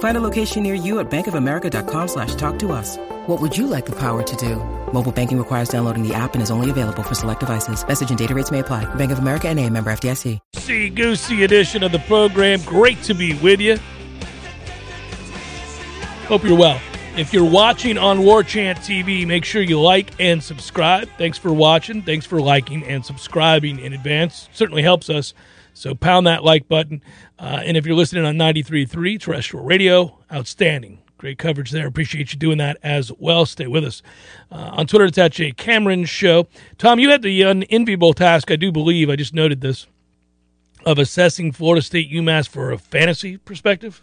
Find a location near you at bankofamerica.com slash talk to us. What would you like the power to do? Mobile banking requires downloading the app and is only available for select devices. Message and data rates may apply. Bank of America and a member FDIC. See Goosey edition of the program. Great to be with you. Hope you're well. If you're watching on War Chant TV, make sure you like and subscribe. Thanks for watching. Thanks for liking and subscribing in advance. Certainly helps us. So pound that like button. Uh, and if you're listening on 93.3 terrestrial radio, outstanding. Great coverage there. Appreciate you doing that as well. Stay with us. Uh, on Twitter, it's at Jay Cameron Show. Tom, you had the unenviable task, I do believe, I just noted this, of assessing Florida State UMass for a fantasy perspective.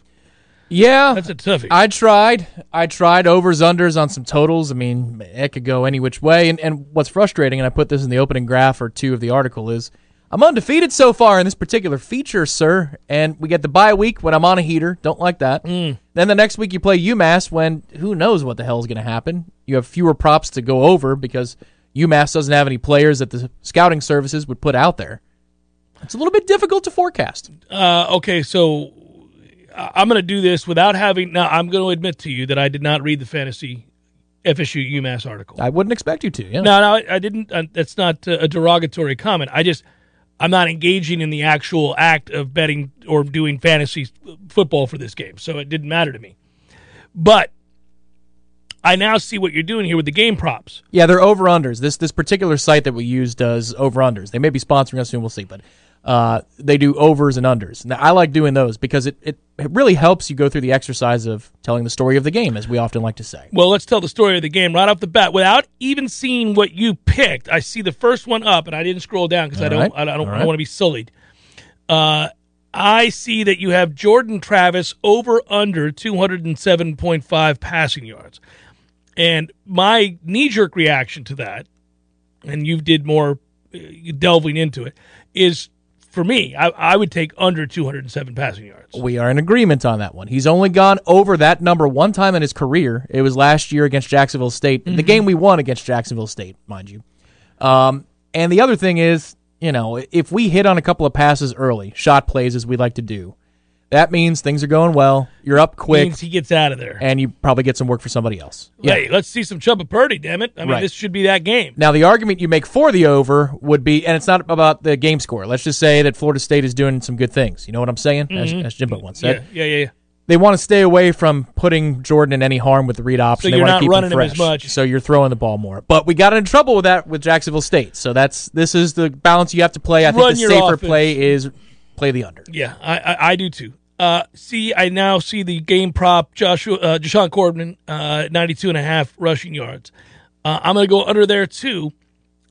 Yeah, That's a toughie. I tried. I tried overs unders on some totals. I mean, it could go any which way. And and what's frustrating, and I put this in the opening graph or two of the article, is I'm undefeated so far in this particular feature, sir. And we get the bye week when I'm on a heater. Don't like that. Mm. Then the next week you play UMass when who knows what the hell is going to happen. You have fewer props to go over because UMass doesn't have any players that the scouting services would put out there. It's a little bit difficult to forecast. Uh, okay, so I'm going to do this without having. Now, I'm going to admit to you that I did not read the fantasy FSU UMass article. I wouldn't expect you to. Yeah. No, no, I, I didn't. Uh, that's not uh, a derogatory comment. I just, I'm not engaging in the actual act of betting or doing fantasy football for this game, so it didn't matter to me. But I now see what you're doing here with the game props. Yeah, they're over unders. This this particular site that we use does over unders. They may be sponsoring us soon. We'll see, but uh, they do overs and unders. Now, I like doing those because it, it it really helps you go through the exercise of telling the story of the game, as we often like to say. Well, let's tell the story of the game right off the bat without even seeing what you picked. I see the first one up, and I didn't scroll down because I don't, right. I don't, I don't right. want to be sullied. Uh, I see that you have Jordan Travis over under 207.5 passing yards. And my knee jerk reaction to that, and you did more uh, delving into it, is for me, I, I would take under 207 passing yards. We are in agreement on that one. He's only gone over that number one time in his career. It was last year against Jacksonville State, the game we won against Jacksonville State, mind you. Um, and the other thing is, you know, if we hit on a couple of passes early, shot plays as we like to do, that means things are going well. You're up quick, Means he gets out of there. and you probably get some work for somebody else. Hey, let's see some Chubba Purdy, damn it. I mean, Right. this should be that game. Now, the argument you make for the over would be, and it's not about the game score. Let's just say that Florida State is doing some good things. You know what I'm saying? As, as Jimbo once said. Mm-hmm. Yeah, yeah, yeah. yeah. They want to stay away from putting Jordan in any harm with the read option. So they you're want not to keep running him fresh. as much. So you're throwing the ball more. But we got in trouble with that with Jacksonville State. So that's this is the balance you have to play. I Run think the safer offense. play is play the under. Yeah, I, I, I do too. Uh, see, I now see the game prop Joshua uh, Jashaun Corbin, uh, 92 and a half rushing yards. Uh, I'm going to go under there too.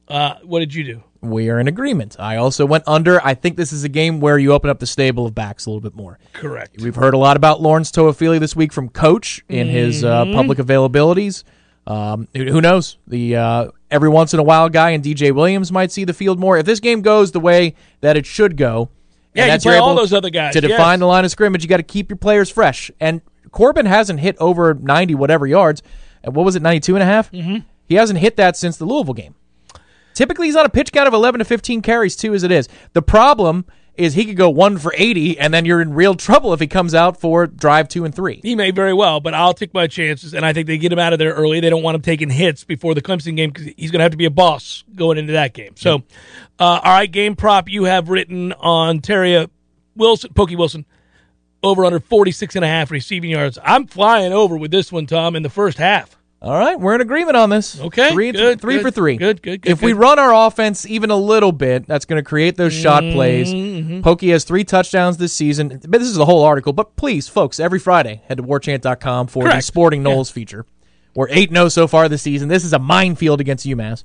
Uh, what did you do? We are in agreement. I also went under. I think this is a game where you open up the stable of backs a little bit more. Correct. We've heard a lot about Lawrence Toafili this week from Coach in his uh, Mm-hmm. public availabilities. Um, who who knows? The uh, every once in a while guy and DJ Williams might see the field more. If this game goes the way that it should go, Yeah, and you that's play all those other guys, to yes. define the line of scrimmage. You got to keep your players fresh. And Corbin hasn't hit over ninety whatever yards. And what was it, ninety two and a half? Mm-hmm. He hasn't hit that since the Louisville game. Typically, he's on a pitch count of 11 to 15 carries, too, as it is. The problem is he could go one for 80, and then you're in real trouble if he comes out for drive two and three. He may very well, but I'll take my chances, and I think they get him out of there early. They don't want him taking hits before the Clemson game because he's going to have to be a boss going into that game. So, uh, all right, game prop you have written on Terry Wilson, Pokey Wilson, over under 46 and a half receiving yards. I'm flying over with this one, Tom, in the first half. All right, we're in agreement on this. Okay, three, good, three good, for three. good, good, good, If we run our offense even a little bit, that's going to create those shot plays. Pokey has three touchdowns this season. But this is the whole article. But please, folks, every Friday, head to warchant.com for the Sporting Knowles feature. We're 8 0 so far this season. This is a minefield against UMass.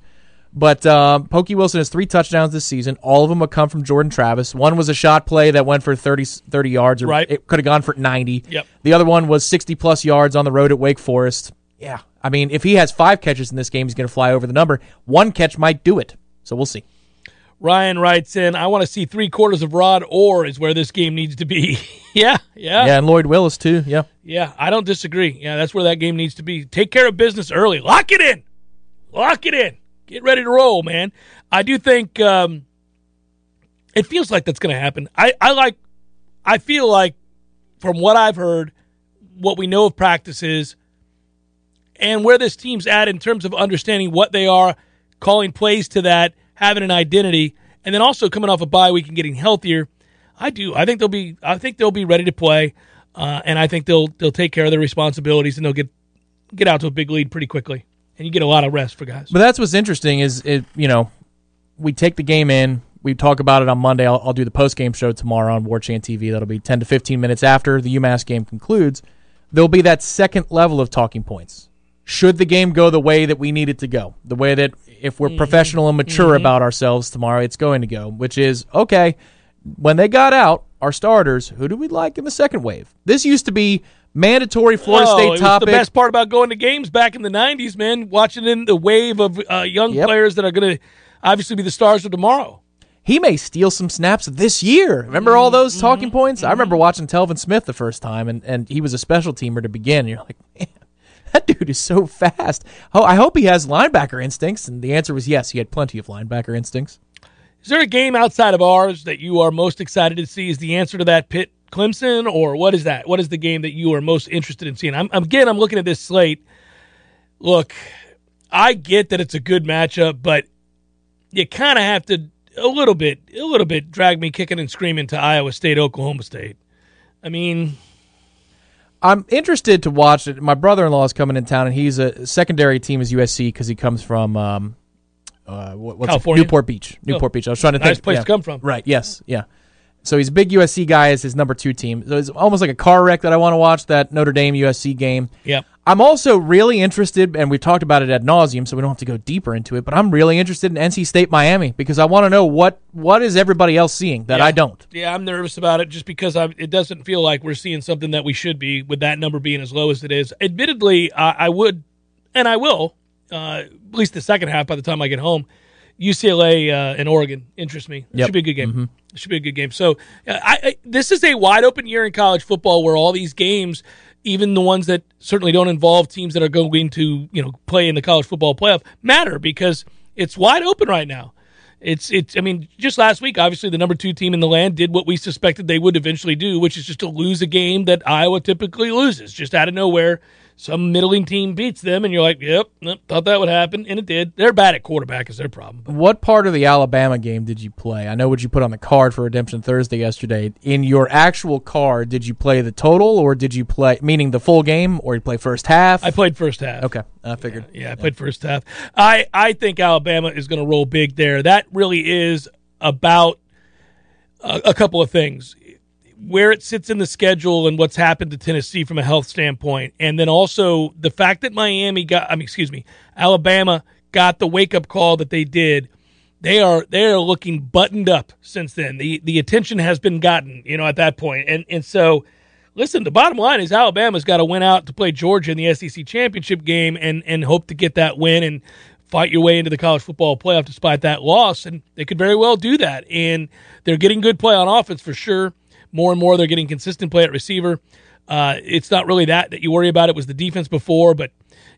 But um, Pokey Wilson has three touchdowns this season. All of them have come from Jordan Travis. One was a shot play that went for 30, 30 yards, or Right. it could have gone for 90. Yep. The other one was 60 plus yards on the road at Wake Forest. Yeah. I mean, if he has five catches in this game, he's going to fly over the number. One catch might do it. So we'll see. Ryan writes in, I want to see three quarters of Rod Orr is where this game needs to be. yeah, yeah, Yeah, and Lloyd Willis, too. Yeah. yeah. I don't disagree. Yeah, that's where that game needs to be. Take care of business early. Lock it in. Lock it in. Get ready to roll, man. I do think um, it feels like that's going to happen. I, I like, I feel like from what I've heard, what we know of practices, and where this team's at in terms of understanding what they are, calling plays to that, having an identity, and then also coming off a bye week and getting healthier. I do. I think they'll be. I think they'll be ready to play, uh, and I think they'll they'll take care of their responsibilities and they'll get get out to a big lead pretty quickly, and you get a lot of rest for guys. But that's what's interesting is, it, you know, we take the game in. We talk about it on Monday. I'll, I'll do the post game show tomorrow on War Chant TV. That'll be 10 to 15 minutes after the UMass game concludes. There'll be that second level of talking points. Should the game go the way that we need it to go, the way that if we're mm-hmm. professional and mature mm-hmm. about ourselves tomorrow, it's going to go, which is okay. When they got out, our starters, who do we like in the second wave? This used to be mandatory Florida Oh, State it was topic. the best part about going to games back in the '90s, man. Watching in the wave of uh, young Yep. players that are going to obviously be the stars of tomorrow. he may steal some snaps this year. Remember all those mm-hmm. talking points? I remember watching Telvin Smith the first time, and, and he was a special teamer to begin. And you're like, man, that dude is so fast. Oh, I hope he has linebacker instincts. And the answer was yes. He had plenty of linebacker instincts. Is there a game outside of ours that you are most excited to see? Is the answer to that Pitt Clemson, or what is that? What is the game that you are most interested in seeing? I'm again, I'm looking at this slate. Look, I get that it's a good matchup, but you kind of have to a little bit, a little bit drag me kicking and screaming to Iowa State, Oklahoma State. I mean, I'm interested to watch it. My brother in law is coming in town, and he's a secondary team is USC because he comes from um, uh, what, what's it? Newport Beach. Newport Beach. I was trying to Nice think. place yeah. to come from. Right. Yes. Yeah. So he's a big USC guy as his number two team. So it's almost like a car wreck that I want to watch that Notre Dame USC game. yep. I'm also really interested, and we've talked about it ad nauseum, so we don't have to go deeper into it. But I'm really interested in NC State Miami because I want to know what what is everybody else seeing that Yeah. I don't. Yeah, I'm nervous about it just because i it doesn't feel like we're seeing something that we should be with that number being as low as it is. Admittedly, I, I would, and I will, uh, at least the second half by the time I get home. UCLA uh, and Oregon interest me. It Yep. should be a good game. It should be a good game. So, uh, I, I this is a wide open year in college football where all these games, even the ones that certainly don't involve teams that are going to you know play in the college football playoff, matter because it's wide open right now. It's it's. I mean, just last week, obviously, the number two team in the land did what we suspected they would eventually do, which is just to lose a game that Iowa typically loses, just out of nowhere. Some middling team beats them, and you're like, "Yep, yep, thought that would happen," and it did. They're bad at quarterback, is their problem. What part of the Alabama game did you play? I know what you put on the card for Redemption Thursday yesterday. In your actual card, did you play the total, or did you play meaning the full game, or you play first half? I played first half. okay, I figured. Yeah, I played first half. I, I think Alabama is going to roll big there. That really is about a, a couple of things where it sits in the schedule and what's happened to Tennessee from a health standpoint. And then also the fact that Miami got, I mean, excuse me, Alabama got the wake up call that they did. They are they are looking buttoned up since then. The the attention has been gotten, you know, at that point. And and so listen, the bottom line is Alabama's got to win out to play Georgia in the SEC championship game and and hope to get that win and fight your way into the college football playoff despite that loss. And they could very well do that. And they're getting good play on offense for sure. More and more, they're getting consistent play at receiver. Uh, it's not really that that you worry about. It was the defense before, but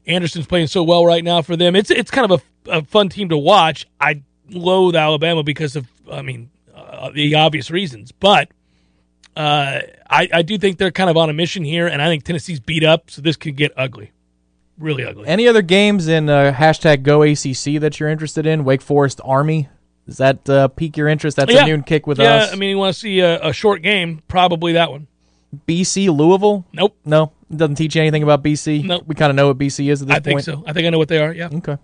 Anderson's playing so well right now for them. It's it's kind of a, a fun team to watch. I loathe Alabama because of, I mean, uh, the obvious reasons, but uh, I, I do think they're kind of on a mission here, and I think Tennessee's beat up, so this could get ugly, really ugly. Any other games in uh, hashtag Go ACC that you're interested in? Wake Forest Army. Does that uh, pique your interest? That's yeah, a noon kick with yeah. us. I mean, you want to see a, a short game? Probably that one. BC Louisville. Nope, No, it doesn't teach you anything about BC. Nope. we kind of know what BC is at this point. I think so. I think I know what they are. Yeah. Okay.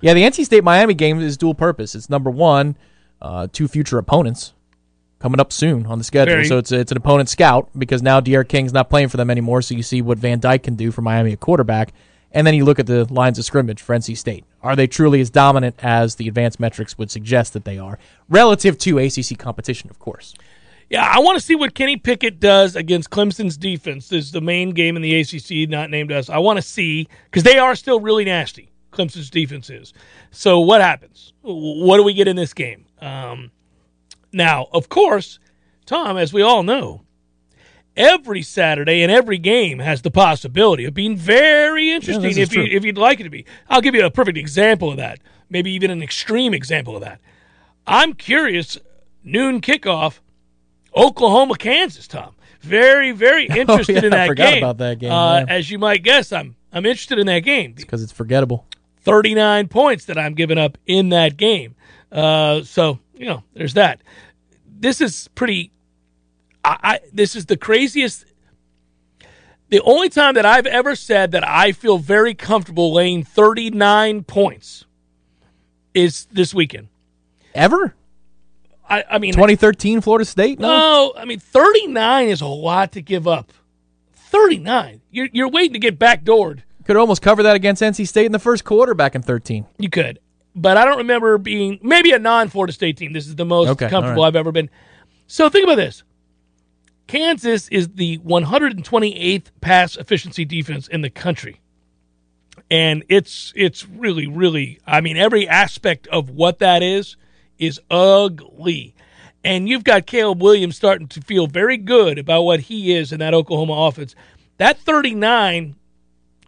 Yeah, the NC State Miami game is dual purpose. It's number one, uh, two future opponents. coming up soon on the schedule. Very- So it's it's an opponent scout because now D'Eriq King's not playing for them anymore. So you see what Van Dyke can do for Miami at quarterback, and then you look at the lines of scrimmage for NC State. Are they truly as dominant as the advanced metrics would suggest that they are relative to ACC competition? Of course. Yeah, I want to see what Kenny Pickett does against Clemson's defense. This is the main game in the ACC, not named us. I want to see because they are still really nasty. Clemson's defense is. So what happens? What do we get in this game? Um, now, of course, Tom, as we all know, every Saturday and every game has the possibility of being very interesting is if you if you'd like it to be. I'll give you a perfect example of that. Maybe even an extreme example of that. I'm curious. Noon kickoff. Oklahoma, Kansas, Tom. Very, very interested Oh, yeah, in I that forgot game. about that game, Uh, yeah. As you might guess, I'm I'm interested in that game. Because it's forgettable. 39 points that I'm giving up in that game. Uh, so you know, there's that. This is pretty. I, I this is the craziest. The only time that I've ever said that I feel very comfortable laying 39 points is this weekend. Ever? I, I mean, 2013 Florida State? No. No, I mean 39 is a lot to give up. 39. You're you're waiting to get backdoored. Could almost cover that against NC State in the first quarter back in 13. You could. But I don't remember being maybe a non-Florida State team. This is the most Okay, comfortable right. I've ever been. So think about this. Kansas is the 128th pass efficiency defense in the country. And it's it's really really I mean every aspect of what that is is ugly. And you've got Caleb Williams starting to feel very good about what he is in that Oklahoma offense. That 39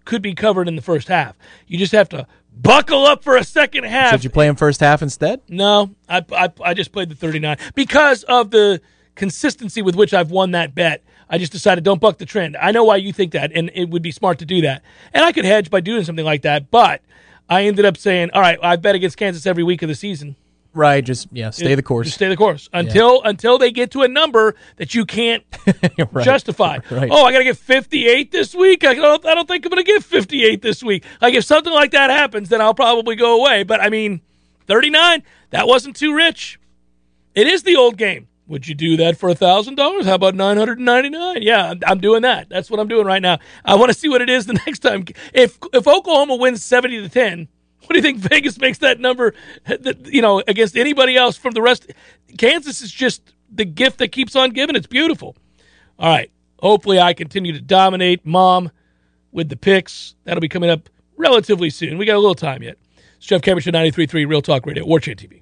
could be covered in the first half. You just have to buckle up for a second half. Should you play him first half instead? No, I, I I just played the 39 because of the consistency with which I've won that bet. I just decided don't buck the trend. I know why you think that, and it would be smart to do that. And I could hedge by doing something like that, but I ended up saying, all right, I bet against Kansas every week of the season. Right. Just yeah, stay the course. Just stay the course until until they get to a number that you can't Right. justify. Right. Oh, I got to get 58 this week. I don't, I don't think I'm going to get 58 this week. Like if something like that happens, then I'll probably go away. But I mean, 39, that wasn't too rich. It is the old game. Would you do that for a thousand dollars? How about nine hundred and ninety nine? Yeah, I'm, doing that. That's what I'm doing right now. I want to see what it is the next time. If if Oklahoma wins seventy to ten, what do you think Vegas makes that number? You know, against anybody else from the rest. Kansas is just the gift that keeps on giving. It's beautiful. All right. Hopefully, I continue to dominate mom with the picks. That'll be coming up relatively soon. We got a little time yet. It's Jeff Cameron, 93.3 Real Talk Radio, War Chant TV.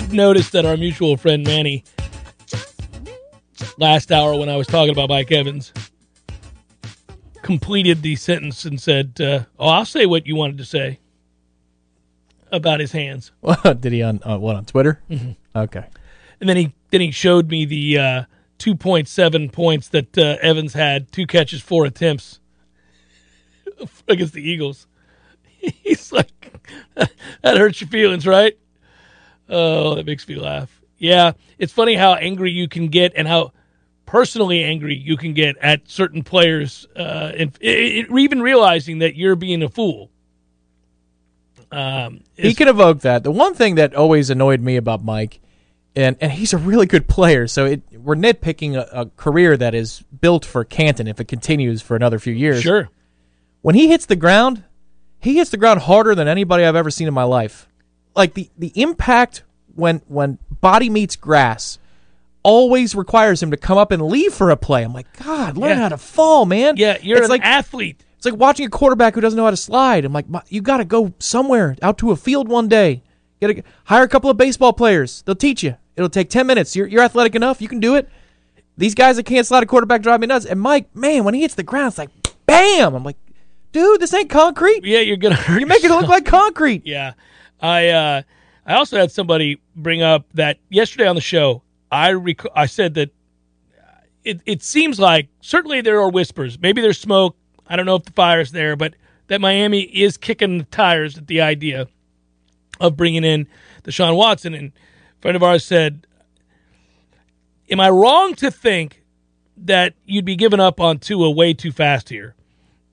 Did notice that our mutual friend Manny last hour when I was talking about Mike Evans completed the sentence and said, uh, "Oh, I'll say what you wanted to say about his hands." What did he on uh, what on Twitter? Mm-hmm. Okay. And then he then he showed me the uh, two point seven points that uh, Evans had, two catches, four attempts against the Eagles. He's like, that hurts your feelings, right? Oh, that makes me laugh. Yeah, it's funny how angry you can get and how personally angry you can get at certain players, uh, and it, it, even realizing that you're being a fool. Um, He can evoke that. The one thing that always annoyed me about Mike, and and he's a really good player, so it, we're nitpicking a, a career that is built for Canton if it continues for another few years. sure. When he hits the ground, he hits the ground harder than anybody I've ever seen in my life. Like the the impact when when body meets grass always requires him to come up and leave for a play. I'm like, God, learn Yeah. how to fall, man. Yeah, you're it's an like athlete. it's like watching a quarterback who doesn't know how to slide. I'm like, you got to go somewhere out to a field one day. Got to hire a couple of baseball players. They'll teach you. It'll take ten minutes. You're you're athletic enough. You can do it. These guys that can't slide a quarterback drive me nuts. And Mike, man, when he hits the ground, it's like, bam. I'm like, dude, this ain't concrete. Yeah, you're gonna hurt. You make it look like concrete. Yeah, I uh, I also had somebody bring up that yesterday on the show. I rec- I said that it it seems like certainly there are whispers. Maybe there's smoke. I don't know if the fire's there, but that Miami is kicking the tires at the idea of bringing in the Deshaun Watson. And a friend of ours said, "Am I wrong to think that you'd be giving up on Tua way too fast here?"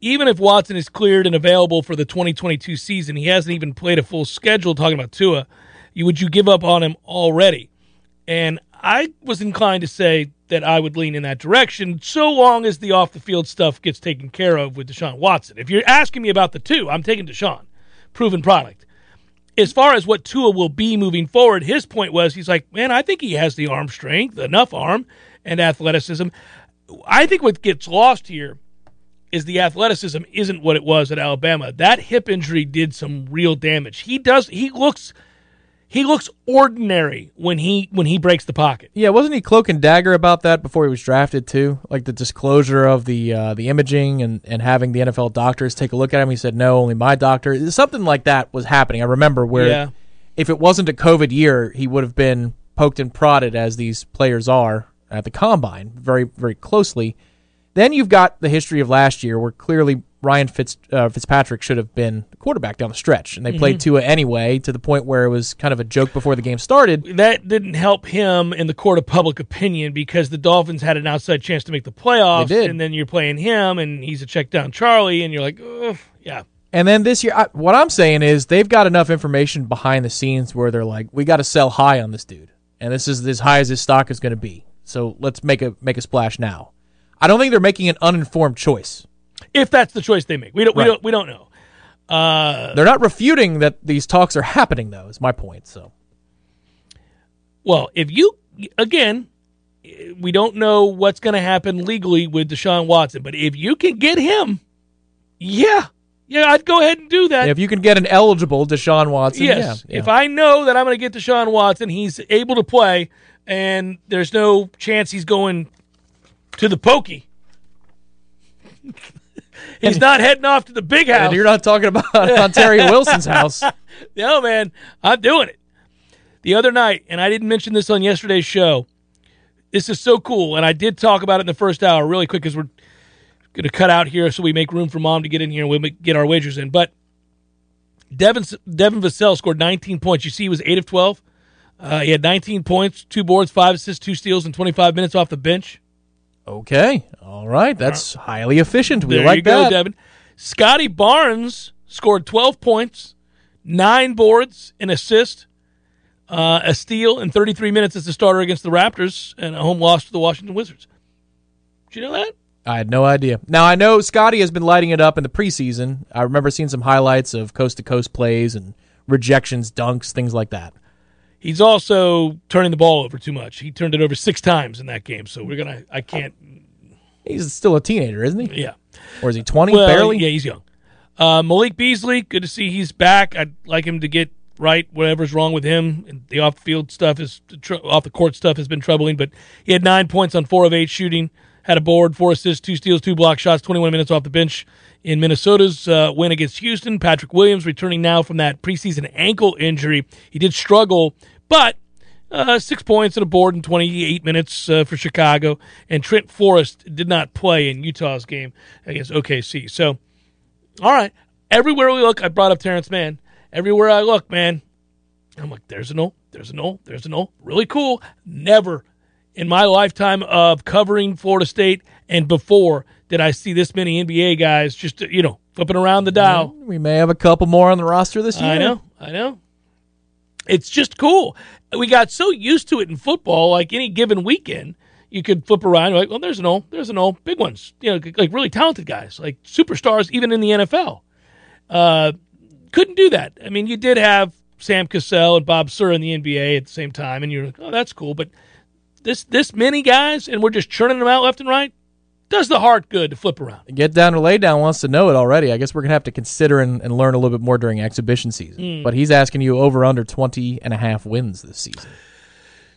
Even if Watson is cleared and available for the 2022 season, he hasn't even played a full schedule. Talking about Tua, you would you give up on him already? And I was inclined to say that I would lean in that direction, so long as the off the field stuff gets taken care of with Deshaun Watson. If you're asking me about the two, I'm taking Deshaun, proven product. As far as what Tua will be moving forward, his point was he's like, man, I think he has the arm strength, enough arm and athleticism. I think what gets lost here is the athleticism isn't what it was at Alabama. That hip injury did some real damage. He does he looks he looks ordinary when he when he breaks the pocket. Yeah, wasn't he cloak and dagger about that before he was drafted too? Like the disclosure of the uh, the imaging and, and having the NFL doctors take a look at him. He said, "No, only my doctor." Something like that was happening. I remember where Yeah. if it wasn't a COVID year, he would have been poked and prodded as these players are at the combine very very closely. Then you've got the history of last year where clearly Ryan Fitz, uh, Fitzpatrick should have been quarterback down the stretch, and they played Tua anyway to the point where it was kind of a joke before the game started. That didn't help him in the court of public opinion because the Dolphins had an outside chance to make the playoffs, and then you're playing him, and he's a check down Charlie, and you're like, Ugh, yeah, And then this year, I, what I'm saying is they've got enough information behind the scenes where they're like, we got to sell high on this dude, and this is as high as his stock is going to be. So let's make a make a splash now. I don't think they're making an uninformed choice. if that's the choice they make, we don't we don't we don't know. Uh, They're not refuting that these talks are happening, though. Is my point. So Well, if you again, we don't know what's going to happen legally with Deshaun Watson, but if you can get him, yeah, yeah, I'd go ahead and do that. if you can get an eligible Deshaun Watson, yes, yeah, yeah. if I know that I'm going to get Deshaun Watson, he's able to play, and there's no chance he's going to the pokey. he's not heading off to the big house. and you're not talking about Ontaria Wilson's house. No, man, I'm doing it. The other night, and I didn't mention this on yesterday's show. This is so cool, and I did talk about it in the first hour really quick because we're going to cut out here so we make room for mom to get in here and we get our wagers in. But Devin Devin Vassell scored 19 points. You see, he was eight of 12. Uh, he had 19 points, two boards, five assists, two steals, and 25 minutes off the bench. Okay, all right, that's highly efficient. We there like you go, that. Devin. Scottie Barnes scored 12 points, nine boards, an assist, uh, a steal in 33 minutes as a starter against the Raptors, and a home loss to the Washington Wizards. Did you know that? I had no idea. Now I know Scotty has been lighting it up in the preseason. I remember seeing some highlights of coast to coast plays and rejections, dunks, things like that. He's also turning the ball over too much. He turned it over six times in that game, so we're gonna. I can't. He's still a teenager, isn't he? Yeah. Or is he twenty? Well, barely. Yeah, he's young. Uh, Malik Beasley, good to see he's back. I'd like him to get right whatever's wrong with him. And the off field stuff is tr- off the court stuff has been troubling, but he had nine points on four of eight shooting, had a board, four assists, two steals, two block shots, 21 minutes off the bench in Minnesota's uh, win against Houston. Patrick Williams returning now from that preseason ankle injury. He did struggle, but uh, six points and a board in 28 minutes uh, for Chicago. And Trent Forrest did not play in Utah's game against OKC. So, all right. Everywhere we look, I brought up Terrence Mann. Everywhere I look, man, I'm like, there's an O, there's an O, there's an O. Really cool. Never in my lifetime of covering Florida State and before did I see this many NBA guys just, you know, flipping around the dial. We may have a couple more on the roster this year. I know, I know. It's just cool. We got so used to it in football, like any given weekend, you could flip around, like, well, there's an old, there's an old, big ones, you know, like really talented guys, like superstars, even in the NFL. Uh, couldn't do that. I mean, you did have Sam Cassell and Bob Sura in the NBA at the same time, and you're like, oh, that's cool, but this this many guys, and we're just churning them out left and right. Does the heart good to flip around? Get down to lay down wants to know it already. I guess we're gonna have to consider and, and learn a little bit more during exhibition season. But he's asking you over under 20 and a half wins this season.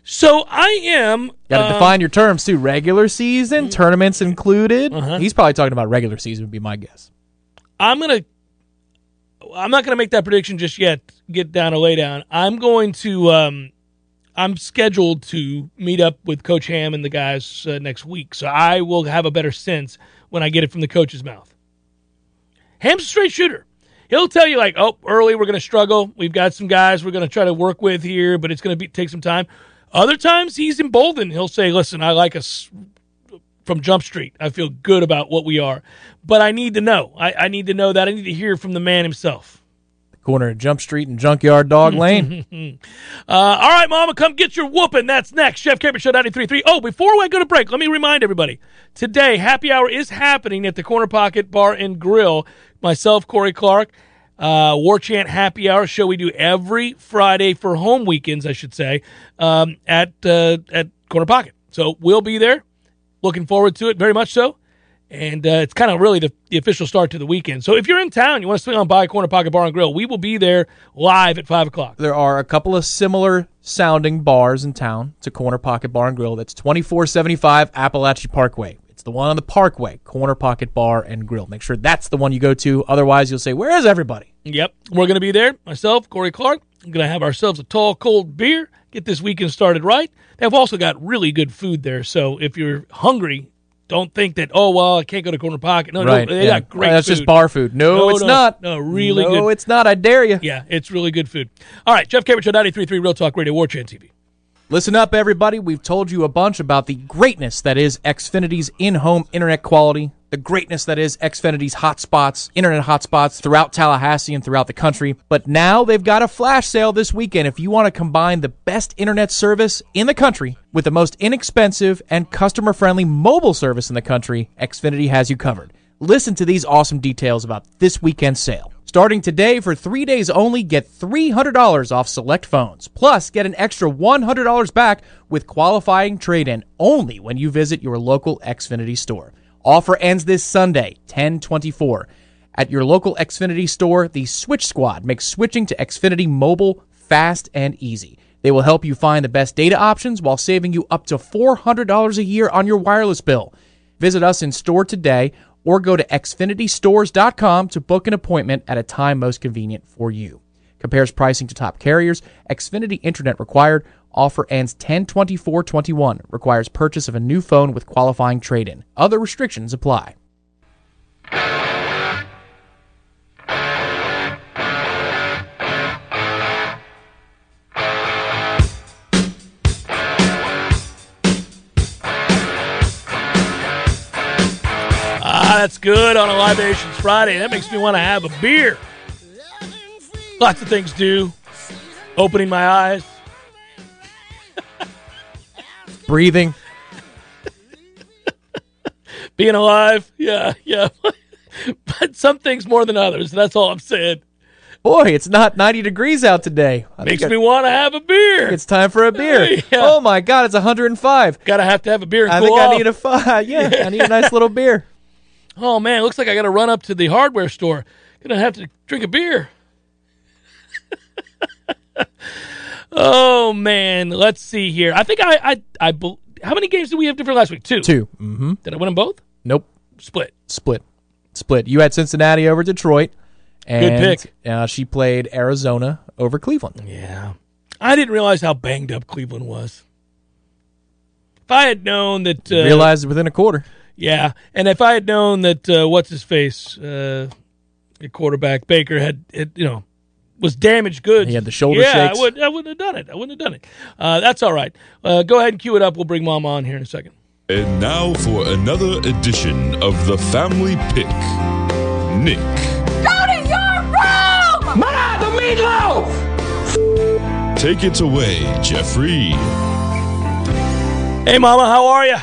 So I am. Got to um, define your terms too. Regular season, tournaments included. He's probably talking about regular season. Would be my guess. I'm gonna. I'm not gonna make that prediction just yet. Get down to lay down. I'm going to. Um, I'm scheduled to meet up with Coach Ham and the guys uh, next week, so I will have a better sense when I get it from the coach's mouth. Ham's a straight shooter. He'll tell you like, "Oh, early we're going to struggle. We've got some guys we're going to try to work with here, but it's going to take some time." Other times he's emboldened. He'll say, "Listen, I like us from Jump Street. I feel good about what we are, but I need to know. I, I need to know that. I need to hear from the man himself." Corner of Jump Street and Junkyard Dog Lane. Uh, all right, Mama, come get your whooping. That's next. Jeff Cameron Show 93.3. Oh, before I go to break, let me remind everybody today, happy hour is happening at the Corner Pocket Bar and Grill. Myself, Corey Clark, uh, War Chant Happy Hour show we do every Friday for home weekends, I should say, um, at uh, at Corner Pocket. So we'll be there. Looking forward to it very much so. And uh, it's kind of really the, the official start to the weekend. So if you're in town, you want to swing on by Corner Pocket Bar and Grill, we will be there live at 5 o'clock. there are a couple of similar sounding bars in town to Corner Pocket Bar and Grill. That's 2475 Appalachian Parkway. It's the one on the Parkway, Corner Pocket Bar and Grill. Make sure that's the one you go to. Otherwise, you'll say, Where is everybody? Yep. We're going to be there. Myself, Corey Clark. I'm going to have ourselves a tall, cold beer. Get this weekend started right. They've also got really good food there. So if you're hungry, don't think that, oh, well, I can't go to Corner Pocket. No, no, they yeah. got great That's food. just bar food. No, No, it's no, not. no, really no, good. it's not. I dare you. Yeah, it's really good food. All right, Jeff Cameron Show 93.3 Real Talk Radio, War Chant TV. Listen up, everybody. We've told you a bunch about the greatness that is Xfinity's in-home internet quality, the greatness that is Xfinity's hotspots, internet hotspots throughout Tallahassee and throughout the country. But now they've got a flash sale this weekend. If you want to combine the best internet service in the country with the most inexpensive and customer-friendly mobile service in the country, Xfinity has you covered. Listen to these awesome details about this weekend's sale. Starting today for three days only, get $300 off select phones. Plus, get an extra $100 back with qualifying trade in only when you visit your local Xfinity store. Offer ends this Sunday, 1024. At your local Xfinity store, the Switch Squad makes switching to Xfinity mobile fast and easy. They will help you find the best data options while saving you up to $400 a year on your wireless bill. Visit us in store today or go to xfinitystores.com to book an appointment at a time most convenient for you. Compares pricing to top carriers. Xfinity Internet required. Offer ends 10-24-21. Requires purchase of a new phone with qualifying trade-in. Other restrictions apply. That's good on a Libations Friday. That makes me want to have a beer. Lots of things do. Opening my eyes. Breathing. Being alive. Yeah, yeah. but some things more than others. That's all I'm saying. Boy, it's not 90 degrees out today. I Makes me want to have a beer. it's time for a beer. Yeah. Oh my god, it's 105. Gotta have to have a beer I think off. I need a five. Yeah, I need a nice little beer. Oh man, looks like I got to run up to the hardware store. Gonna have to drink a beer. oh man, let's see here. I think I I I. How many games did we have different last week? Two. Two. Mm-hmm. Did I win them both? Nope. Split. Split. Split. You had Cincinnati over Detroit. And, pick. Uh, she played Arizona over Cleveland. Yeah. I didn't realize how banged up Cleveland was. If I had known that, uh, Realized within a quarter. Yeah, and if I had known that, uh, what's his face, uh, the quarterback Baker had, had, you know, was damaged goods. He had the shoulder yeah, shakes. I would, I wouldn't have done it. I wouldn't have done it. Uh, that's all right. Uh, go ahead and cue it up. We'll bring Mom on here in a second. And now for another edition of the Family Pick. Nick, Go to your room! Ma, the meatloaf. Take it away, Jeffrey. Hey, Mama, how are you?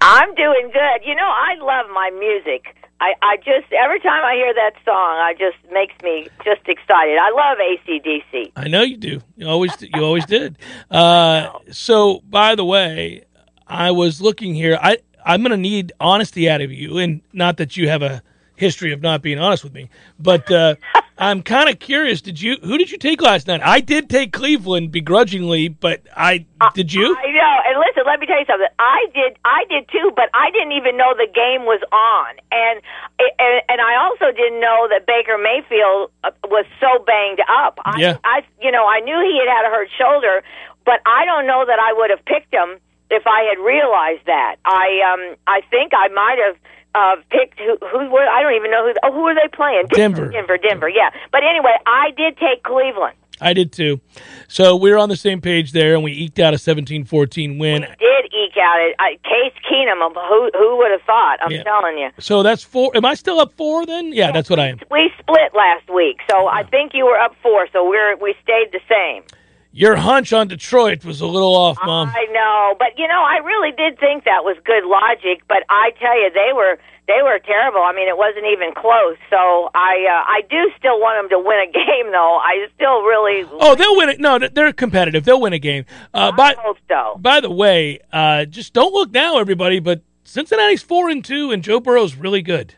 I'm doing good. You know, I love my music. I, I just every time I hear that song, I just makes me just excited. I love ACDC. I know you do. You always, you always did. Uh, so, by the way, I was looking here. I I'm going to need honesty out of you, and not that you have a history of not being honest with me, but uh, I'm kind of curious. Did you who did you take last night? I did take Cleveland begrudgingly, but I did you? I know. And listen, let me tell you something. I did. I did too, but I didn't even know the game was on, and and, and I also didn't know that Baker Mayfield uh, was so banged up. I, Yeah. I, you know, I knew he had had a hurt shoulder, but I don't know that I would have picked him if I had realized that. I um, I think I might have. Uh, picked who? Who were? I don't even know who. Oh, who are they playing? Denver. Denver. Denver. Yeah. But anyway, I did take Cleveland. I did too. So we were on the same page there, and we eked out a 17-14 win. did eke out it. I, Case Keenum, of who who would have thought? I'm Yeah. telling you. So that's four. Am I still up four then? Yeah, that's what I am. We split last week, so I think you were up four. So we're we stayed the same. Your hunch on Detroit was a little off, Mom. I know, but you know, I really did think that was good logic. But I tell you, they were they were terrible. I mean, it wasn't even close. So I uh, I do still want them to win a game, though. I still really Oh, they'll win it. No, they're competitive. They'll win a game. Uh, by, hope so. by the way, uh, just don't look now, everybody, but Cincinnati's four and two, and Joe Burrow's really good,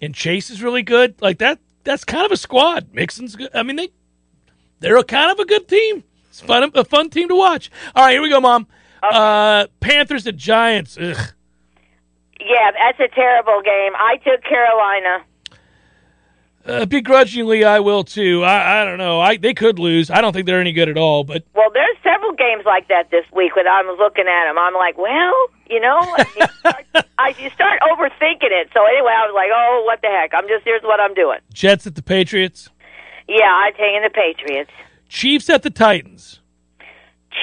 and Chase is really good. Like that. That's kind of a squad. Mixon's good. I mean, they they're a kind of a good team. It's fun, a fun team to watch. All right, here we go, Mom. Uh, Panthers at Giants. Ugh. Yeah, that's a terrible game. I took Carolina. Uh, begrudgingly, I will too. I, I don't know. I they could lose. I don't think they're any good at all. But Well, there's several games like that this week when I'm looking at them. I'm like, well, you know, you start, I, you start overthinking it. So anyway, I was like, oh, what the heck? I'm just here's what I'm doing. Jets at the Patriots. Yeah, I'm taking the Patriots. Chiefs at the Titans.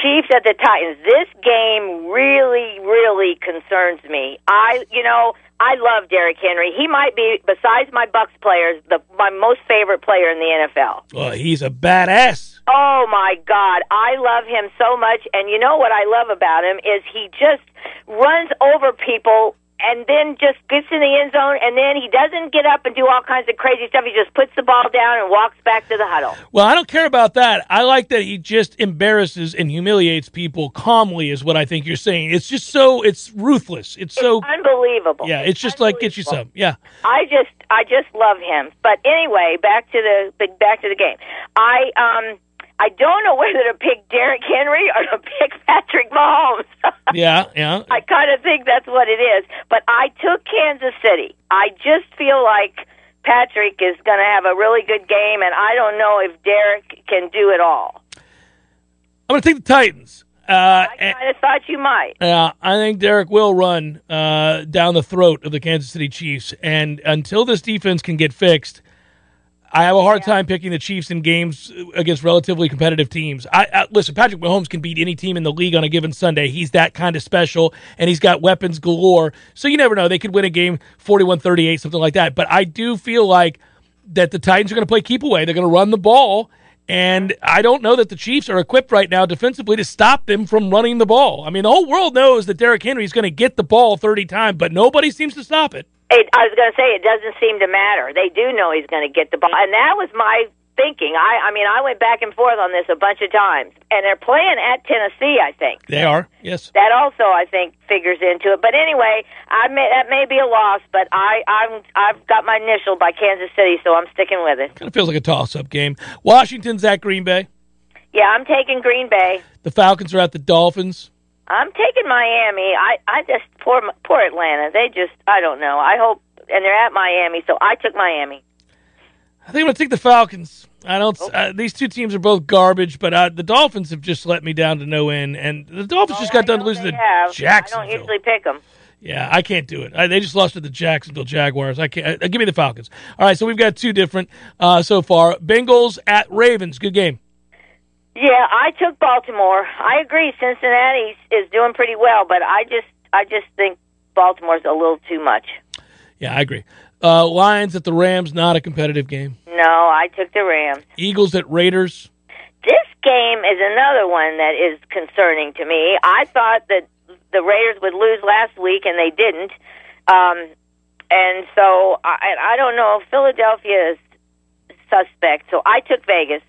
Chiefs at the Titans. This game really, really concerns me. I, you know, I love Derrick Henry. He might be, besides my Bucks players, the my most favorite player in the NFL. Well, oh, he's a badass. Oh my God, I love him so much. And you know what I love about him is he just runs over people and then just gets in the end zone and then he doesn't get up and do all kinds of crazy stuff. He just puts the ball down and walks back to the huddle. Well, I don't care about that. I like that he just embarrasses and humiliates people calmly, is what I think you're saying. It's just so it's ruthless. It's so Unbelievable. yeah. It's just like get you some. Yeah. I just I just love him. But anyway, back to the the- back to the game. I um I don't know whether to pick Derrick Henry or to pick Patrick Mahomes. Yeah. Yeah. I kind of think that's what it is. But I took Kansas City. I just feel like Patrick is going to have a really good game, and I don't know if Derrick can do it all. I'm gonna take the Titans. Uh, I kind of thought you might. Yeah, I think Derrick will run uh, down the throat of the Kansas City Chiefs, and until this defense can get fixed, I have a hard time picking the Chiefs in games against relatively competitive teams. I, I listen. Patrick Mahomes can beat any team in the league on a given Sunday. He's that kind of special, and he's got weapons galore. So you never know; they could win a game 41-38, something like that. But I do feel like that the Titans are going to play keep away. They're going to run the ball. And I don't know that the Chiefs are equipped right now defensively to stop them from running the ball. I mean, the whole world knows that Derrick Henry is going to get the ball 30 times, but nobody seems to stop it. It, I was going to say it doesn't seem to matter. They do know he's going to get the ball, and that was my thinking. I, I mean, I went back and forth on this a bunch of times, and they're playing at Tennessee. I think They are, yes. that also I think figures into it. But anyway, I may, that may be a loss, but I I'm I've got my initial by Kansas City, so I'm sticking with it. Kind of feels like a toss-up game. Washington's at Green Bay. Yeah, I'm taking Green Bay. The Falcons are at the Dolphins. I'm taking Miami. I I just poor poor Atlanta. They just I don't know. I hope and they're at Miami, so I took Miami. I think I'm going to take the Falcons. I don't. Uh, these two teams are both garbage, but uh, the Dolphins have just let me down to no end, and the Dolphins just got done I know losing to have. I Jacksonville. don't usually pick them. Yeah, I can't do it. I, they just lost to the Jacksonville Jaguars. I can't. Uh, give me the Falcons. All right, so we've got two different uh, so far. Bengals at Ravens. Good game. Yeah, I took Baltimore. I agree. Cincinnati is doing pretty well, but I just I just think Baltimore's a little too much. Yeah, I agree. Uh, Lions at the Rams. Not a competitive game. No, I took the Rams. Eagles at Raiders. This game is another one that is concerning to me. I thought that the Raiders would lose last week, and they didn't. Um, and so I, I don't know. Philadelphia is suspect, so I took Vegas.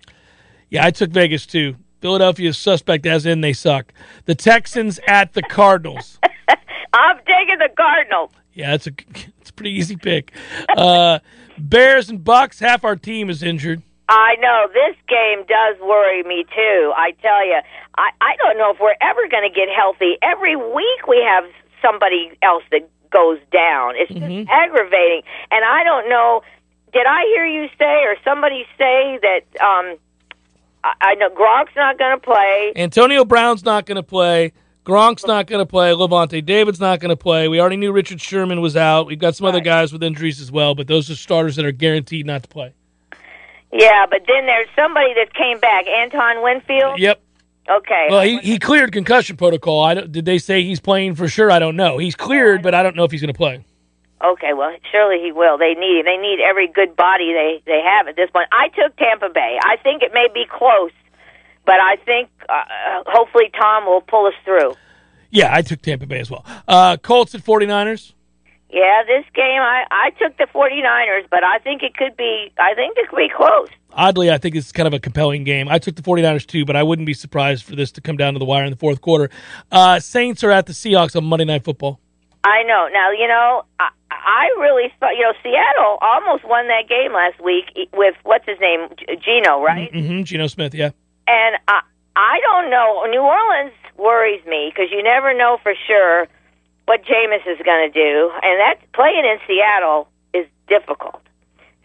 Yeah, I took Vegas too. Philadelphia is suspect, as in they suck. The Texans at the Cardinals. I'm taking the Cardinals. Yeah, it's a it's a pretty easy pick. Uh, Bears and Bucks. Half our team is injured. I know this game does worry me too. I tell you, I I don't know if we're ever going to get healthy. Every week we have somebody else that goes down. It's just aggravating, and I don't know. Did I hear you say or somebody say that? um I, I know Gronk's not going to play. Antonio Brown's not going to play. Gronk's not going to play. Lavonte David's not going to play. We already knew Richard Sherman was out. We've got some other guys with injuries as well, but those are starters that are guaranteed not to play. Yeah, but then there's somebody that came back, Antoine Winfield. Yep. Okay. Well, he, he cleared concussion protocol. I don't, did they say he's playing for sure? I don't know. He's cleared, but I don't know if he's going to play. Okay, well, surely he will. They need. They need every good body they they have at this point. I took Tampa Bay. I think it may be close, but I think uh, hopefully Tom will pull us through. Yeah, I took Tampa Bay as well. Uh, Colts at 49ers. Yeah, this game I I took the 49ers, but I think it could be I think it could be close. Oddly, I think it's kind of a compelling game. I took the 49ers too, but I wouldn't be surprised for this to come down to the wire in the fourth quarter. Uh, Saints are at the Seahawks on Monday Night Football. I know. Now, you know, I, I really thought, you know, Seattle almost won that game last week with what's his name, Geno, right? Mm-hmm. Geno Smith, yeah. And I, I don't know. New Orleans worries me because you never know for sure what Jameis is going to do, and that playing in Seattle is difficult.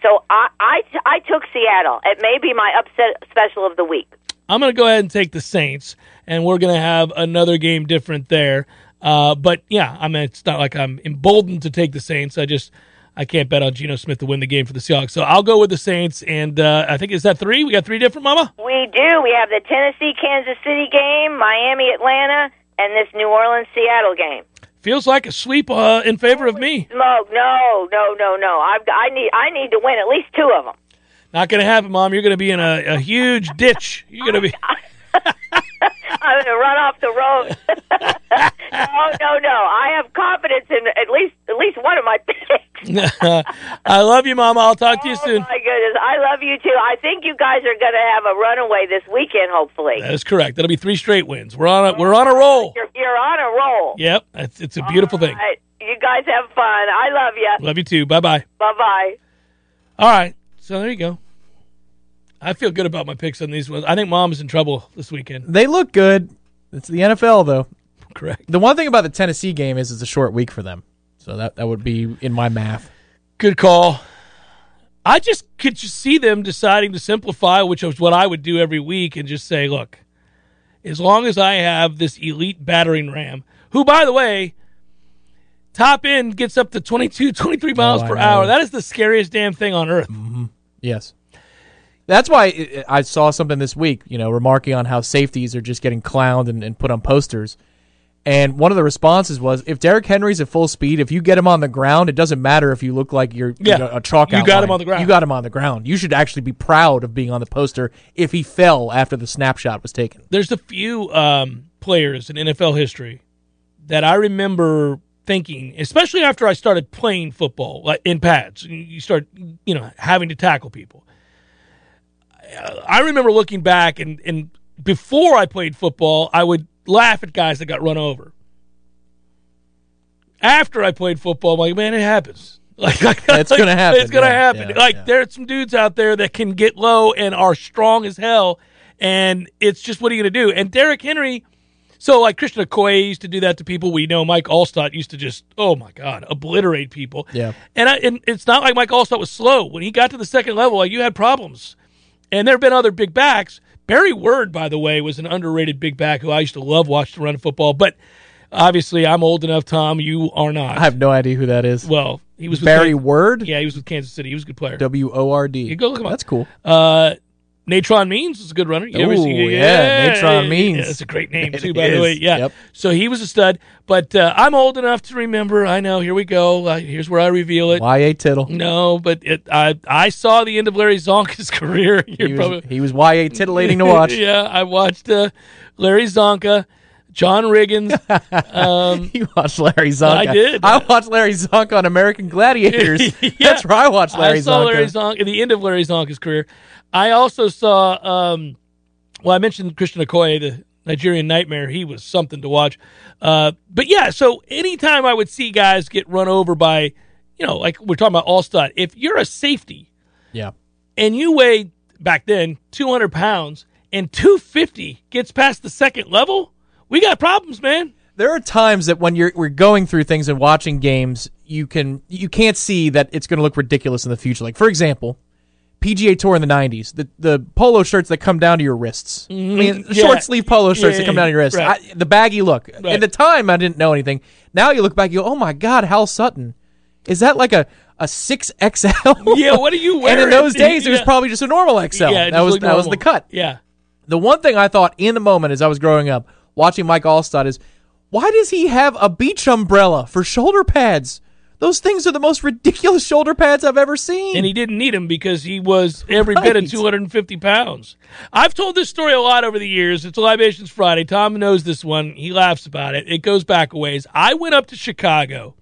So I, I, I took Seattle. It may be my upset special of the week. I'm going to go ahead and take the Saints, and we're going to have another game different there. Uh, but yeah, I mean, it's not like I'm emboldened to take the Saints. I just I can't bet on Geno Smith to win the game for the Seahawks, so I'll go with the Saints. And uh, I think is that three? We got three different, Mama. We do. We have the Tennessee Kansas City game, Miami Atlanta, and this New Orleans Seattle game. Feels like a sweep uh, in favor of me. Smoke? No, no, no, no. I've, I need I need to win at least two of them. Not going to happen, Mom. You're going to be in a, a huge ditch. You're going to be. I'm going to run off the road. no, no, no. I have confidence in at least at least one of my picks. I love you, Mama. I'll talk to you Oh soon. my goodness, I love you too. I think you guys are going to have a runaway this weekend. Hopefully, That is correct. That'll be three straight wins. We're on a we're on a roll. you're you're on a roll. Yep, it's, it's a beautiful thing. You guys have fun. I love you. Love you too. Bye bye. Bye bye. All right. So there you go. I feel good about my picks on these ones. I think mom is in trouble this weekend. They look good. It's the NFL though. Correct. The one thing about the Tennessee game is it's a short week for them. So that that would be in my math. Good call. I just could just see them deciding to simplify, which is what I would do every week, and just say, look, as long as I have this elite battering ram, who, by the way, top end gets up to 22, 23 miles Oh, per hour. That is the scariest damn thing on earth. Mm-hmm. Yes. That's why I- I saw something this week, you know, remarking on how safeties are just getting clowned and, and put on posters. And one of the responses was, if Derrick Henry's at full speed, if you get him on the ground, it doesn't matter if you look like you're Yeah. you know, a chalk You got him on the ground. You got him on the ground. You should actually be proud of being on the poster if he fell after the snapshot was taken. there's a few um, players in NFL history that I remember thinking, especially after I started playing football like in pads. You start, you know, having to tackle people. I remember looking back and, and before I played football, I would laugh at guys that got run over. After I played football, I'm like, man, it happens. Like, like It's gonna happen, It's gonna yeah, happen. yeah, like yeah. there's some dudes out there that can get low and are strong as hell, and it's just what are you gonna do? And Derrick Henry, so like Christian Okoye used to do that to people we know. Mike Alstott used to just, oh my god, obliterate people. Yeah. And, I, and it's not like Mike Alstott was slow when he got to the second level. Like you had problems, and there have been other big backs. Barry Word, by the way, was an underrated big back who I used to love watching run football. But obviously, I'm old enough. Tom, you are not. I have no idea who that is. well, he was with Barry Word? Yeah, he was with Kansas City. He was a good player. W O R D. You go look him up. That's cool. Uh, Natron Means was a good runner. You Ooh, see- yeah, Natron Means. Yeah, that's a great name It too, by the way. Yeah. Yep. So he was a stud. But uh, I'm old enough to remember. I know. Here we go. Uh, here's where I reveal it. Y A Tittle. No, but it, I I saw the end of Larry Csonka's career. You're He was, probably he was Y A titillating to watch. yeah, I watched uh, Larry Csonka, John Riggins. Um, You watched Larry Csonka. I did. I watched Larry Csonka on American Gladiators. Yeah. That's where I watched Larry Zonk. I saw Csonka. Larry Csonka the end of Larry Csonka's career. I also saw. Um, well, I mentioned Christian Okoye, the Nigerian Nightmare. He was something to watch. Uh, but yeah, so anytime I would see guys get run over by, you know, like we're talking about Alstott, if you're a safety Yeah. and you weigh back then 200 pounds and 250 gets past the second level, we got problems, man. There are times that when you're we're going through things and watching games, you can you can't see that it's going to look ridiculous in the future. Like for example, PGA Tour in the '90s, the the polo shirts that come down to your wrists. I mm-hmm. mean, Yeah. short sleeve polo shirts Yeah, that come down to your wrists. right. I, the baggy look. Right. At the time, I didn't know anything. Now you look back, you go, "Oh my God, Hal Sutton, is that like a a six XL?" Yeah, what are you wearing? and in those days, it was probably just a normal XL. Yeah, it that was that was the cut. Yeah. The one thing I thought in the moment as I was growing up watching Mike Alstott is why does he have a beach umbrella for shoulder pads? Those things are the most ridiculous shoulder pads I've ever seen. and he didn't need them because he was every bit of 250 pounds. I've told this story a lot over the years. It's a Libations Friday. Tom knows this one. He laughs about it. It goes back a ways. I went up to Chicago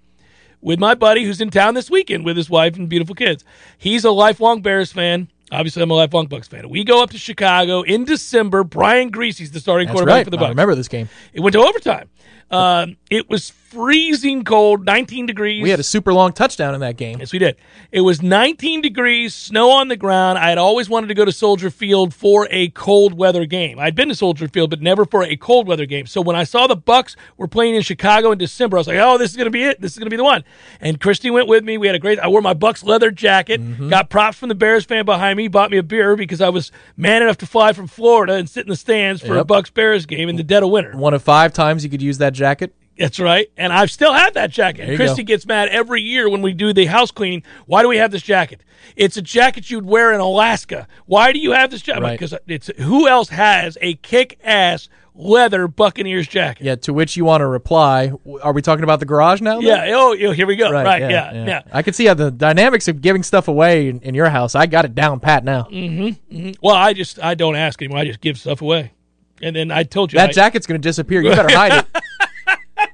with my buddy who's in town this weekend with his wife and beautiful kids. He's a lifelong Bears fan. Obviously, I'm a lifelong Bucs fan. We go up to Chicago in December. Brian Griese's the starting That's quarterback right. for the I remember this game. It went to overtime. Um, it was freezing cold, 19 degrees. We had a super long touchdown in that game. Yes, we did. It was 19 degrees, snow on the ground. I had always wanted to go to Soldier Field for a cold weather game. I'd been to Soldier Field, but never for a cold weather game. So when I saw the Bucs were playing in Chicago in December, I was like, "Oh, this is going to be it. This is going to be the one." And Christy went with me. We had a great. I wore my Bucs leather jacket. Mm-hmm. Got props from the Bears fan behind me. Bought me a beer because I was man enough to fly from Florida and sit in the stands for a Bucs Bears game in the dead of winter. One of five times you could use that jacket. That's right. And I still have that jacket. Christy go. gets mad every year when we do the house cleaning. Why do we have this jacket? It's a jacket you'd wear in Alaska. Why do you have this jacket? Right. Because it's who else has a kick-ass leather Buccaneers jacket? Yeah, to which you want to reply, are we talking about the garage now? then? Yeah. Oh, yeah, here we go. Right. yeah. Yeah. I can see how the dynamics of giving stuff away in, in your house. I got it down pat now. Mm-hmm, mm-hmm. Well, I just I don't ask anymore. I just give stuff away. And then I told you That I- jacket's going to disappear. You better hide it.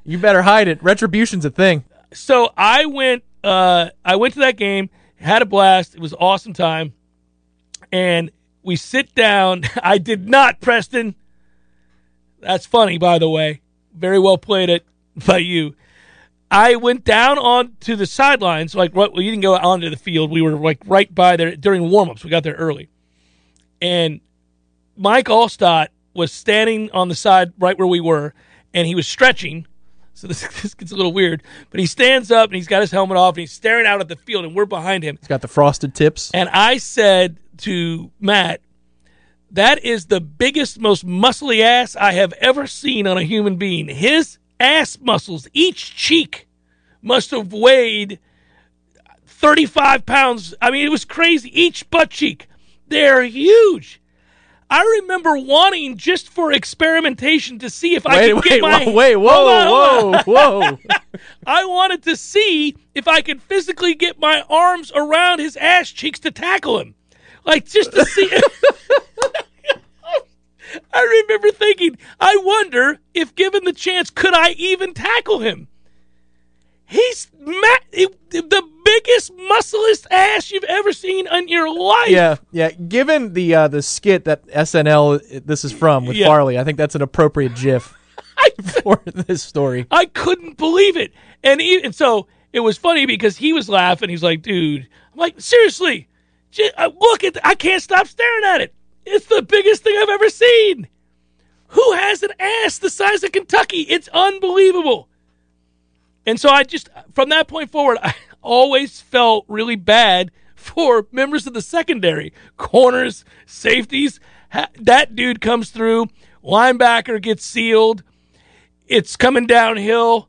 You better hide it. Retribution's a thing. so I went uh I went to that game, had a blast. It was awesome time. And we sit down. I did not, Preston. That's funny, by the way. Very well played it by you. I went down onto the sidelines, like well, you didn't go onto the field. We were like right by there during warmups. We got there early. And Mike Alstott was standing on the side right where we were, and he was stretching. So this, this gets a little weird. But he stands up and he's got his helmet off and he's staring out at the field, and we're behind him. He's got the frosted tips. And I said to Matt, that is the biggest, most muscly ass I have ever seen on a human being. His ass muscles, each cheek, must have weighed 35 pounds. I mean, it was crazy. Each butt cheek. They're huge. I remember wanting just for experimentation to see if I could wait, get my whoa, wait, whoa, on. whoa, whoa. I wanted to see if I could physically get my arms around his ass cheeks to tackle him. Like just to see I remember thinking, I wonder if given the chance could I even tackle him? He's ma- it- the biggest musclest ass you've ever seen in your life. Yeah, yeah. Given the uh, the skit that SNL this is from with Yeah. Farley, I think that's an appropriate GIF for this story. I couldn't believe it. And, he, and so it was funny because he was laughing. He's like, dude, I'm like, seriously, j- uh, look at, I can't stop staring at it. It's the biggest thing I've ever seen. Who has an ass the size of Kentucky? It's unbelievable. And so I just, from that point forward, I always felt really bad for members of the secondary, corners, safeties. That dude comes through, linebacker gets sealed, it's coming downhill.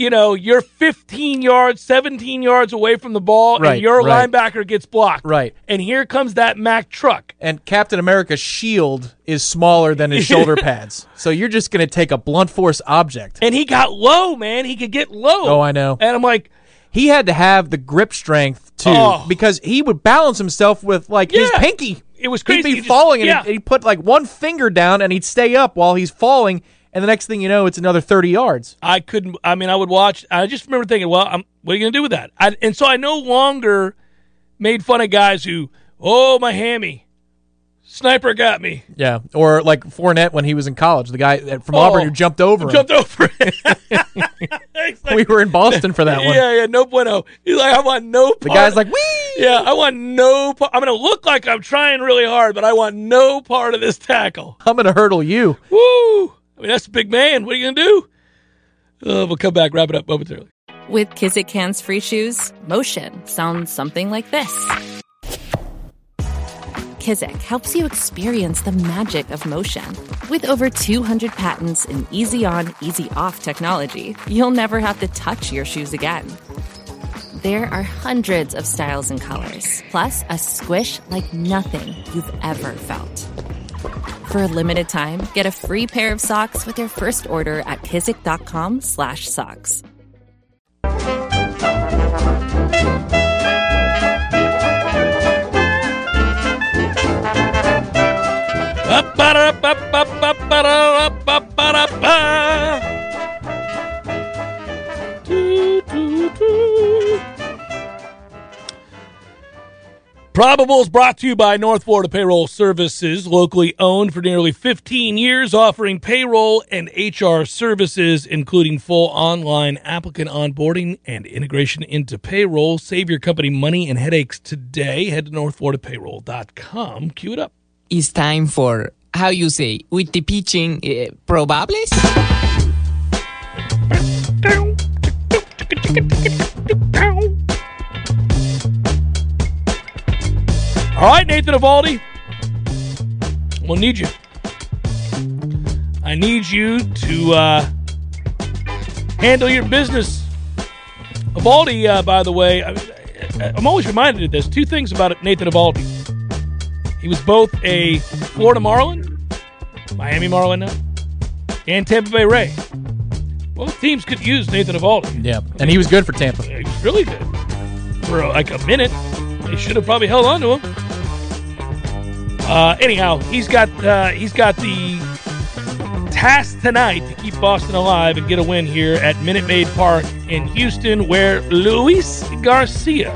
You know, you're 15 yards, 17 yards away from the ball, Right, and your right. linebacker gets blocked. Right. And here comes that Mack truck. And Captain America's shield is smaller than his shoulder pads, so you're just going to take a blunt force object. And he got low, man. He could get low. Oh, I know. And I'm like, He had to have the grip strength too, Oh. because he would balance himself with like his pinky. It was crazy. He'd be He just- falling, and yeah. he'd, he'd put like one finger down, and he'd stay up while he's falling. And the next thing you know, it's another thirty yards. I couldn't. I mean, I would watch. I just remember thinking, well, I'm, what are you going to do with that? I, and so I no longer made fun of guys who, oh, my hammy. Sniper got me. Yeah, or like Fournette when he was in college, the guy from Oh. Auburn who jumped over him. Jumped over. We were in Boston for that one. Yeah, yeah, no bueno. He's like, I want no part. The guy's like, "Wee!" yeah, I want no part. I'm going to look like I'm trying really hard, but I want no part of this tackle. I'm gonna hurdle you. Woo! I mean, that's a big man. What are you going to do? Uh, we'll come back, wrap it up momentarily. With Kizik hands free shoes, motion sounds something like this. Kizik helps you experience the magic of motion. With over 200 patents and easy on, easy off technology, you'll never have to touch your shoes again. There are hundreds of styles and colors, plus a squish like nothing you've ever felt. For a limited time, get a free pair of socks with your first order at kizik.com slash socks. Probables brought to you by North Florida Payroll Services, locally owned for nearly 15 years, offering payroll and HR services, including full online applicant onboarding and integration into payroll. Save your company money and headaches today. Head to northfloridapayroll.com. Cue it up. It's time for how you say with the pitching uh, probables. All right, Nathan Eovaldi. We'll need you. I need you to uh, handle your business. Eovaldi, uh, by the way, I, I'm always reminded of this. Two things about Nathan Eovaldi. He was both a Florida Marlin, Miami Marlin now, and Tampa Bay Ray. Both teams could use Nathan Eovaldi. Yeah, and he was good for Tampa. He was really good for uh, like a minute. They should have probably held on to him. Uh, anyhow, he's got uh, he's got the task tonight to keep Boston alive and get a win here at Minute Maid Park in Houston, where Luis Garcia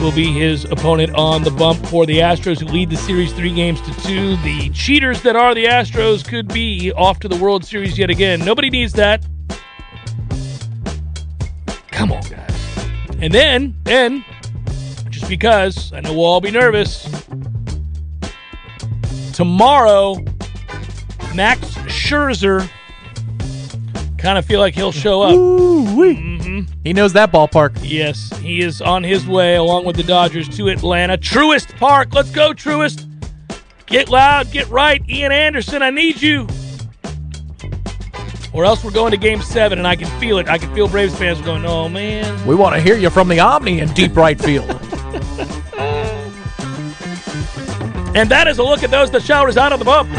will be his opponent on the bump for the Astros, who lead the series three games to two. The cheaters that are the Astros could be off to the World Series yet again. Nobody needs that. Come on, guys. And then, then, just because I know we'll all be nervous, tomorrow, Max Scherzer kind of feel like he'll show up. Mm-hmm. He knows that ballpark. Yes, he is on his way along with the Dodgers to Atlanta. Truist Park. Let's go, Truist. Get loud, get right. Ian Anderson, I need you. Or else we're going to game seven, and I can feel it. I can feel Braves fans going, oh, man. We want to hear you from the Omni in deep right field. And that is a look at those that showers out of the bump.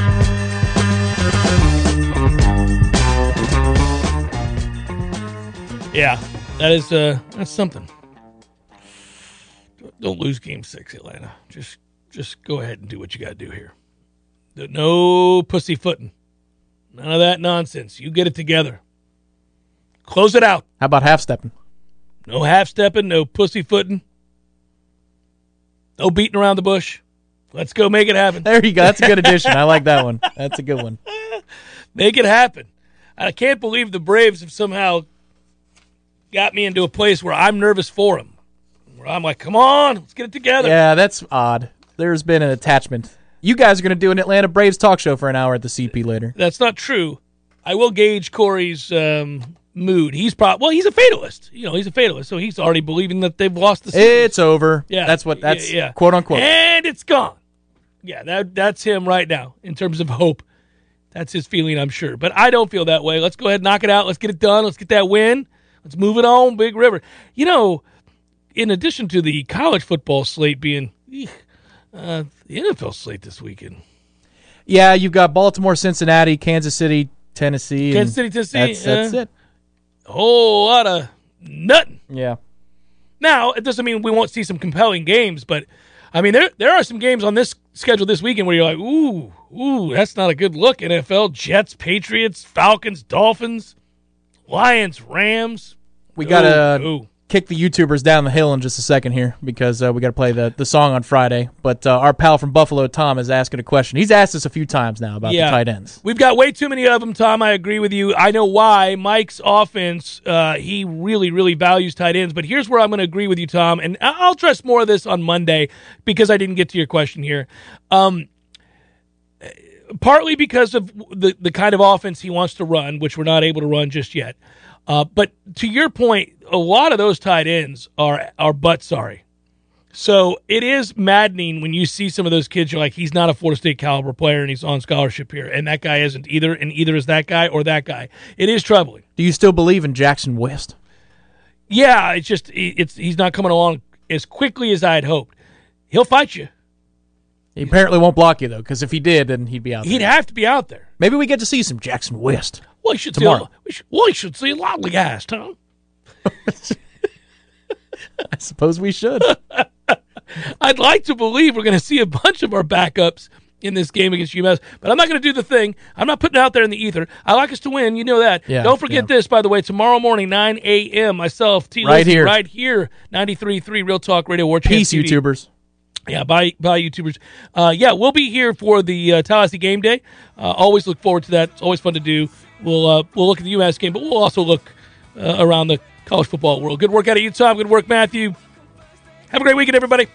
Yeah, that is uh that's something. Don't lose game six, Atlanta. Just just go ahead and do what you gotta do here. No pussyfooting. None of that nonsense. You get it together. Close it out. How about half stepping? No half stepping, no pussyfooting. No beating around the bush. Let's go make it happen. There you go. That's a good addition. I like that one. That's a good one. Make it happen. I can't believe the Braves have somehow got me into a place where I'm nervous for them. Where I'm like, come on, let's get it together. Yeah, that's odd. There's been an attachment. You guys are going to do an Atlanta Braves talk show for an hour at the CP later. That's not true. I will gauge Corey's um, mood. He's probably well, he's a fatalist. You know, he's a fatalist, so he's already believing that they've lost the series. It's over. Yeah, That's what, that's yeah, yeah. quote unquote. and it's gone. Yeah, that that's him right now in terms of hope. That's his feeling, I'm sure. But I don't feel that way. Let's go ahead, and knock it out. Let's get it done. Let's get that win. Let's move it on, Big River. You know, in addition to the college football slate being uh, the NFL slate this weekend. Yeah, you've got Baltimore, Cincinnati, Kansas City, Tennessee. Kansas City, Tennessee, That's, that's uh, it. A whole lot of nothing. Yeah. Now, it doesn't mean we won't see some compelling games, but I mean there there are some games on this schedule this weekend where you're like, ooh, ooh, that's not a good look. NFL, Jets, Patriots, Falcons, Dolphins, Lions, Rams. We got Ooh, a ooh. Kick the YouTubers down the hill in just a second here because uh, we got to play the, the song on Friday. But uh, our pal from Buffalo, Tom, is asking a question. He's asked us a few times now about the tight ends. We've got way too many of them, Tom. I agree with you. I know why. Mike's offense, uh, he really, really values tight ends. But here's where I'm going to agree with you, Tom. And I'll address more of this on Monday because I didn't get to your question here. Um, partly because of the, the kind of offense he wants to run, which we're not able to run just yet. Uh, but to your point, a lot of those tight ends are are butt sorry. So it is maddening when you see some of those kids. You're like, he's not a Florida State caliber player, and he's on scholarship here, and that guy isn't either, and either is that guy or that guy. It is troubling. Do you still believe in Jackson West? Yeah, it's just it's he's not coming along as quickly as I had hoped. He'll fight you. He apparently won't block you though, because if he did, then he'd be out. He'd there. have to be out there. Maybe we get to see some Jackson West. Well, he should Tomorrow. see. A, we should, well, he should see a lot of guys, Tom. I suppose we should. I'd like to believe we're going to see a bunch of our backups in this game against UMass, but I'm not going to do the thing. I'm not putting it out there in the ether. I like us to win. You know that. Yeah, Don't forget yeah. this, by the way, tomorrow morning, 9 a.m., myself, T. Right here. Right here, 93.3 Real Talk Radio War Peace, TV. YouTubers. Yeah, bye, bye, YouTubers. Uh, yeah, we'll be here for the uh, Tallahassee game day. Uh, always look forward to that. It's always fun to do. We'll uh, we'll look at the UMass game, but we'll also look uh, around the college football world. Good work out of you, Tom. Good work, Matthew. Have a great weekend, everybody.